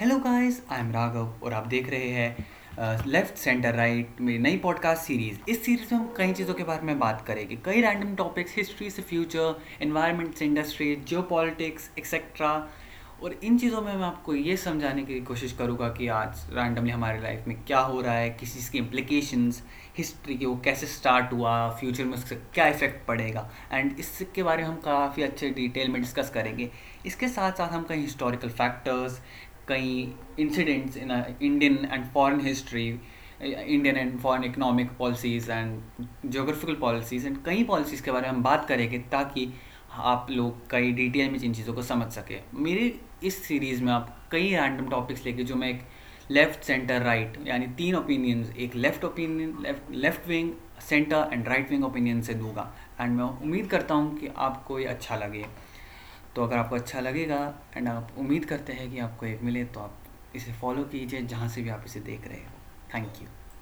Hello guys I am Raghav और आप देख रहे हैं लेफ़्ट सेंटर राइट मेरी नई पॉडकास्ट सीरीज़ इस सीरीज़ में हम कई चीज़ों के बारे में बात करेंगे। कई रैंडम टॉपिक्स हिस्ट्री से फ्यूचर एनवायरनमेंट से इंडस्ट्री जियो पॉलिटिक्स एक्सेट्रा और इन चीज़ों में मैं आपको ये समझाने की कोशिश करूँगा कि आज रैंडमली हमारे लाइफ में क्या हो रहा है, किसी चीज़ की इम्प्लीकेशंस हिस्ट्री की वो कैसे स्टार्ट हुआ फ्यूचर में उसका क्या इफ़ेक्ट पड़ेगा। एंड इसके बारे में हम काफ़ी अच्छे डिटेल में डिस्कस करेंगे। इसके साथ साथ हम कई हिस्टोरिकल फैक्टर्स कई incidents in Indian and foreign history Indian and foreign economic policies and geographical policies and कई पॉलिसीज़ के बारे में हम बात करेंगे ताकि आप लोग कई डिटेल में जिन चीज़ों को समझ सके। मेरी इस सीरीज़ में आप कई रैंडम टॉपिक्स लेके जो मैं एक लेफ़्ट सेंटर राइट यानी तीन ओपिनियंस एक left opinion left left wing centre and right wing opinion से दूँगा। एंड मैं उम्मीद करता हूँ कि आपको ये अच्छा लगे। तो अगर आपको अच्छा लगेगा एंड आप उम्मीद करते हैं कि आपको एक मिले तो आप इसे फॉलो कीजिए जहाँ से भी आप इसे देख रहे हो। Thank you